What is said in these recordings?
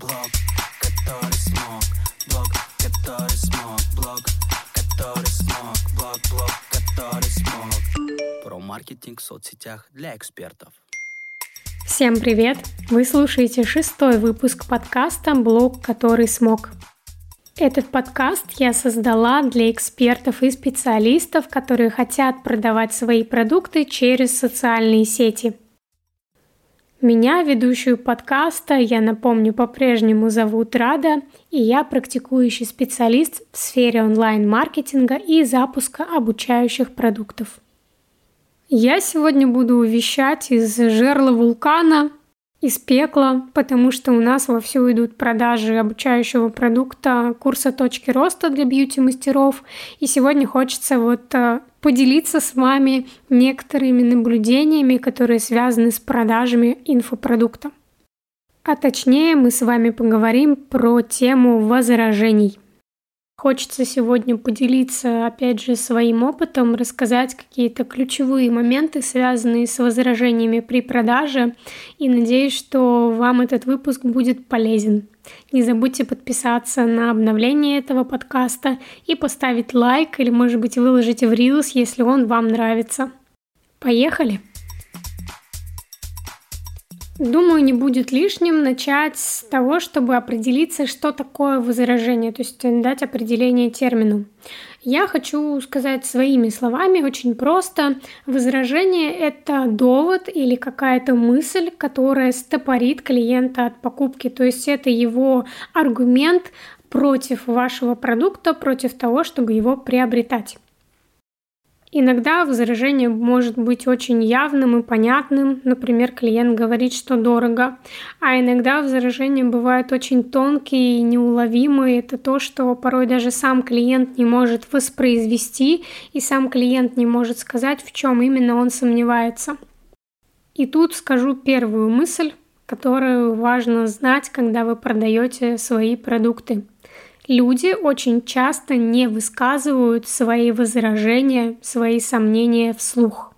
Блог, который смог, блог, который смог, блог, который смог, блог, блог, который смог. Про маркетинг в соцсетях для экспертов. Всем привет! Вы слушаете шестой выпуск подкаста «Блог, который смог». Этот подкаст я создала для экспертов и специалистов, которые хотят продавать свои продукты через социальные сети – меня, ведущую подкаста, я напомню, по-прежнему зовут Рада, и я практикующий специалист в сфере онлайн-маркетинга и запуска обучающих продуктов. Я сегодня буду вещать из жерла вулкана, из пекла, потому что у нас вовсю идут продажи обучающего продукта курса «Точки роста» для бьюти-мастеров. И сегодня хочется вот э, поделиться с вами некоторыми наблюдениями, которые связаны с продажами инфопродукта. А точнее мы с вами поговорим про тему возражений – Хочется сегодня поделиться, опять же, своим опытом, рассказать какие-то ключевые моменты, связанные с возражениями при продаже, и надеюсь, что вам этот выпуск будет полезен. Не забудьте подписаться на обновление этого подкаста и поставить лайк или, может быть, выложите в Reels, если он вам нравится. Поехали! Думаю, не будет лишним начать с того, чтобы определиться, что такое возражение, то есть дать определение термину. Я хочу сказать своими словами очень просто. Возражение – это довод или какая-то мысль, которая стопорит клиента от покупки. То есть это его аргумент против вашего продукта, против того, чтобы его приобретать. Иногда возражение может быть очень явным и понятным. Например, клиент говорит, что дорого. А иногда возражения бывают очень тонкие и неуловимые. Это то, что порой даже сам клиент не может воспроизвести, и сам клиент не может сказать, в чем именно он сомневается. И тут скажу первую мысль, которую важно знать, когда вы продаете свои продукты – Люди очень часто не высказывают свои возражения, свои сомнения вслух.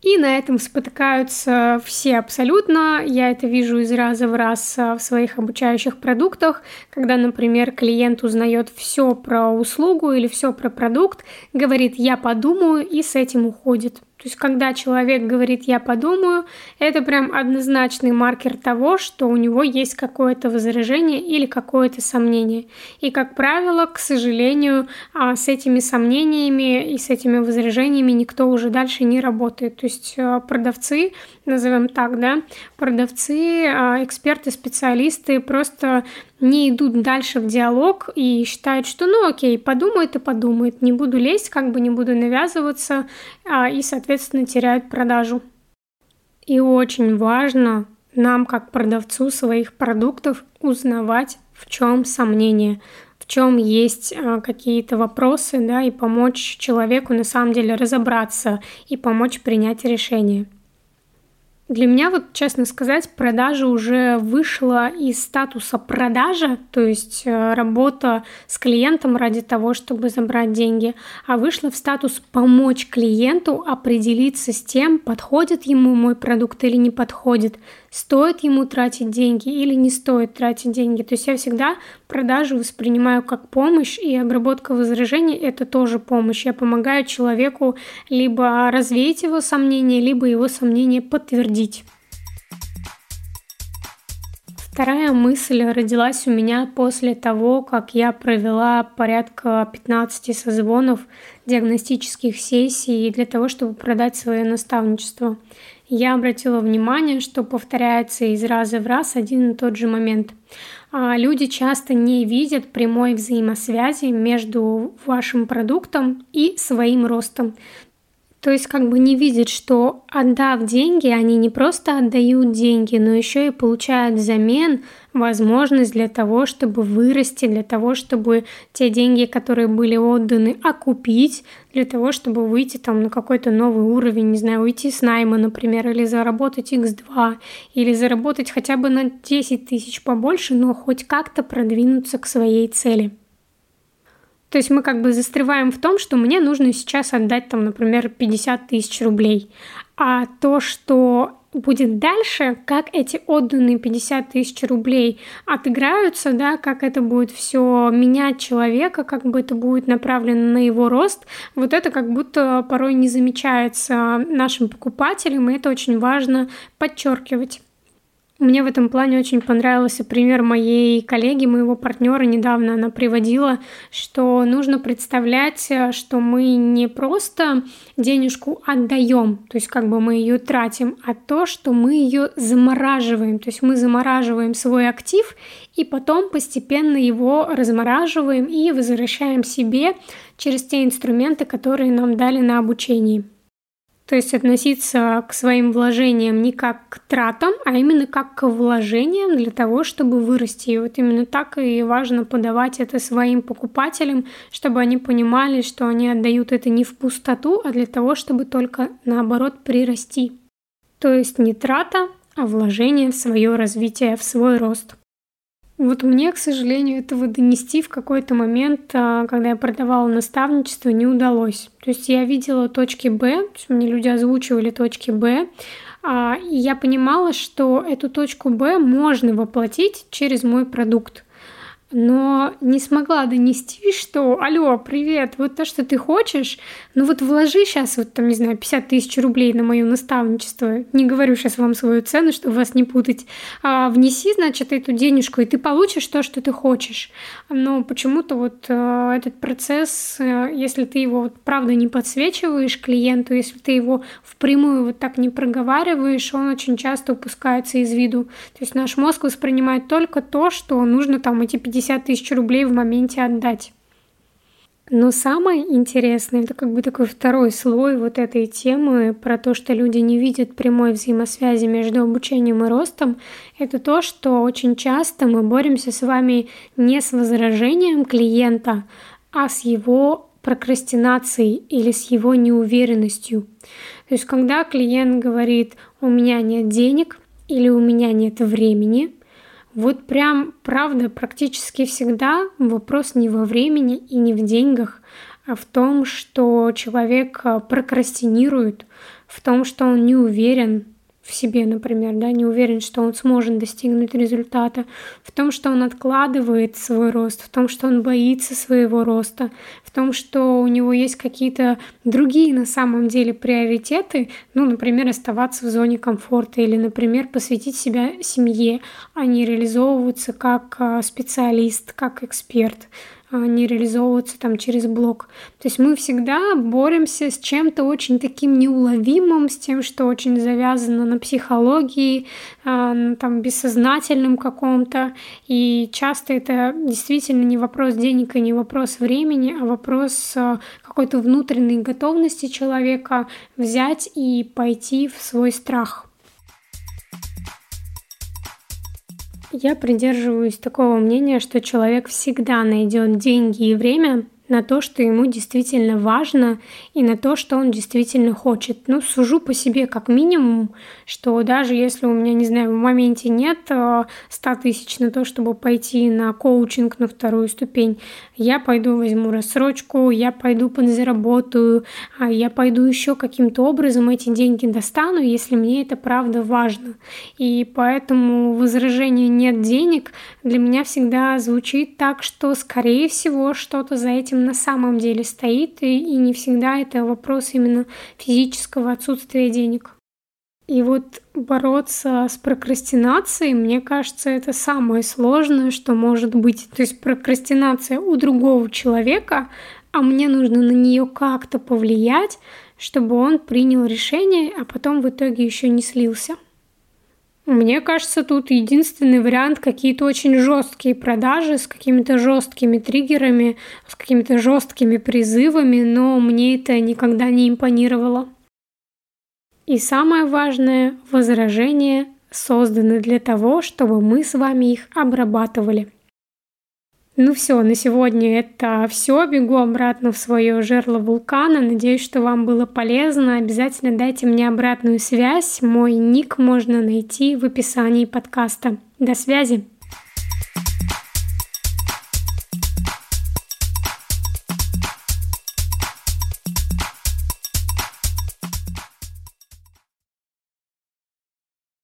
И на этом спотыкаются все абсолютно. Я это вижу из раза в раз а, в своих обучающих продуктах, когда, например, клиент узнает все про услугу или все про продукт, говорит «я подумаю» и с этим уходит. То есть, когда человек говорит «я подумаю», это прям однозначный маркер того, что у него есть какое-то возражение или какое-то сомнение. И, как правило, к сожалению, а, с этими сомнениями и с этими возражениями никто уже дальше не работает. То есть а, продавцы, назовем так, да, продавцы, а, эксперты, специалисты просто не идут дальше в диалог и считают, что ну окей, подумает и подумает, не буду лезть, как бы не буду навязываться, а, и, соответственно, теряют продажу. И очень важно нам, как продавцу своих продуктов, узнавать, в чем сомнение, в чем есть а, какие-то вопросы, да, и помочь человеку на самом деле разобраться и помочь принять решение. Для меня, вот честно сказать, продажа уже вышла из статуса продажа, то есть э, работа с клиентом ради того, чтобы забрать деньги, а вышла в статус помочь клиенту определиться с тем, подходит ему мой продукт или не подходит, стоит ему тратить деньги или не стоит тратить деньги. То есть я всегда продажу воспринимаю как помощь, и обработка возражений – это тоже помощь. Я помогаю человеку либо развеять его сомнения, либо его сомнения подтвердить. Вторая мысль родилась у меня после того, как я провела порядка 15 созвонов диагностических сессий для того, чтобы продать свое наставничество я обратила внимание, что повторяется из раза в раз один и тот же момент. А люди часто не видят прямой взаимосвязи между вашим продуктом и своим ростом. То есть как бы не видят, что отдав деньги, они не просто отдают деньги, но еще и получают взамен возможность для того, чтобы вырасти, для того, чтобы те деньги, которые были отданы, окупить, для того, чтобы выйти там на какой-то новый уровень, не знаю, уйти с найма, например, или заработать x2, или заработать хотя бы на 10 тысяч побольше, но хоть как-то продвинуться к своей цели. То есть мы как бы застреваем в том, что мне нужно сейчас отдать там, например, 50 тысяч рублей. А то, что будет дальше, как эти отданные 50 тысяч рублей отыграются, да, как это будет все менять человека, как бы это будет направлено на его рост, вот это как будто порой не замечается нашим покупателям, и это очень важно подчеркивать. Мне в этом плане очень понравился пример моей коллеги, моего партнера. Недавно она приводила, что нужно представлять, что мы не просто денежку отдаем, то есть как бы мы ее тратим, а то, что мы ее замораживаем. То есть мы замораживаем свой актив и потом постепенно его размораживаем и возвращаем себе через те инструменты, которые нам дали на обучении. То есть относиться к своим вложениям не как к тратам, а именно как к вложениям для того, чтобы вырасти. И вот именно так и важно подавать это своим покупателям, чтобы они понимали, что они отдают это не в пустоту, а для того, чтобы только наоборот прирасти. То есть не трата, а вложение в свое развитие, в свой рост. Вот мне, к сожалению, этого донести в какой-то момент, а, когда я продавала наставничество, не удалось. То есть я видела точки Б, мне люди озвучивали точки Б, а, и я понимала, что эту точку Б можно воплотить через мой продукт но не смогла донести, что «Алло, привет, вот то, что ты хочешь, ну вот вложи сейчас вот там, не знаю, 50 тысяч рублей на мое наставничество, не говорю сейчас вам свою цену, чтобы вас не путать, а внеси, значит, эту денежку, и ты получишь то, что ты хочешь». Но почему-то вот э, этот процесс, э, если ты его вот правда не подсвечиваешь клиенту, если ты его впрямую вот так не проговариваешь, он очень часто упускается из виду. То есть наш мозг воспринимает только то, что нужно там эти 50 50 тысяч рублей в моменте отдать. Но самое интересное, это как бы такой второй слой вот этой темы про то, что люди не видят прямой взаимосвязи между обучением и ростом, это то, что очень часто мы боремся с вами не с возражением клиента, а с его прокрастинацией или с его неуверенностью. То есть когда клиент говорит «у меня нет денег» или «у меня нет времени», вот прям, правда, практически всегда вопрос не во времени и не в деньгах, а в том, что человек а, прокрастинирует, в том, что он не уверен в себе, например, да, не уверен, что он сможет достигнуть результата, в том, что он откладывает свой рост, в том, что он боится своего роста, в том, что у него есть какие-то другие на самом деле приоритеты, ну, например, оставаться в зоне комфорта или, например, посвятить себя семье, а не реализовываться как а, специалист, как эксперт. А, не реализовываться там через блог. То есть мы всегда боремся с чем-то очень таким неуловимым, с тем, что очень завязано на психологии, а, там бессознательном каком-то. И часто это действительно не вопрос денег и не вопрос времени, а вопрос а, какой-то внутренней готовности человека взять и пойти в свой страх. Я придерживаюсь такого мнения, что человек всегда найдет деньги и время на то, что ему действительно важно и на то, что он действительно хочет. Ну, сужу по себе как минимум, что даже если у меня, не знаю, в моменте нет 100 э, тысяч на то, чтобы пойти на коучинг на вторую ступень, я пойду возьму рассрочку, я пойду подзаработаю, а я пойду еще каким-то образом эти деньги достану, если мне это правда важно. И поэтому возражение «нет денег» для меня всегда звучит так, что, скорее всего, что-то за этим на самом деле стоит, и, и не всегда это вопрос именно физического отсутствия денег. И вот бороться с прокрастинацией, мне кажется, это самое сложное, что может быть. То есть прокрастинация у другого человека, а мне нужно на нее как-то повлиять, чтобы он принял решение, а потом в итоге еще не слился. Мне кажется, тут единственный вариант какие-то очень жесткие продажи с какими-то жесткими триггерами, с какими-то жесткими призывами, но мне это никогда не импонировало. И самое важное, возражения созданы для того, чтобы мы с вами их обрабатывали – ну все, на сегодня это все. Бегу обратно в свое жерло вулкана. Надеюсь, что вам было полезно. Обязательно дайте мне обратную связь. Мой ник можно найти в описании подкаста. До связи!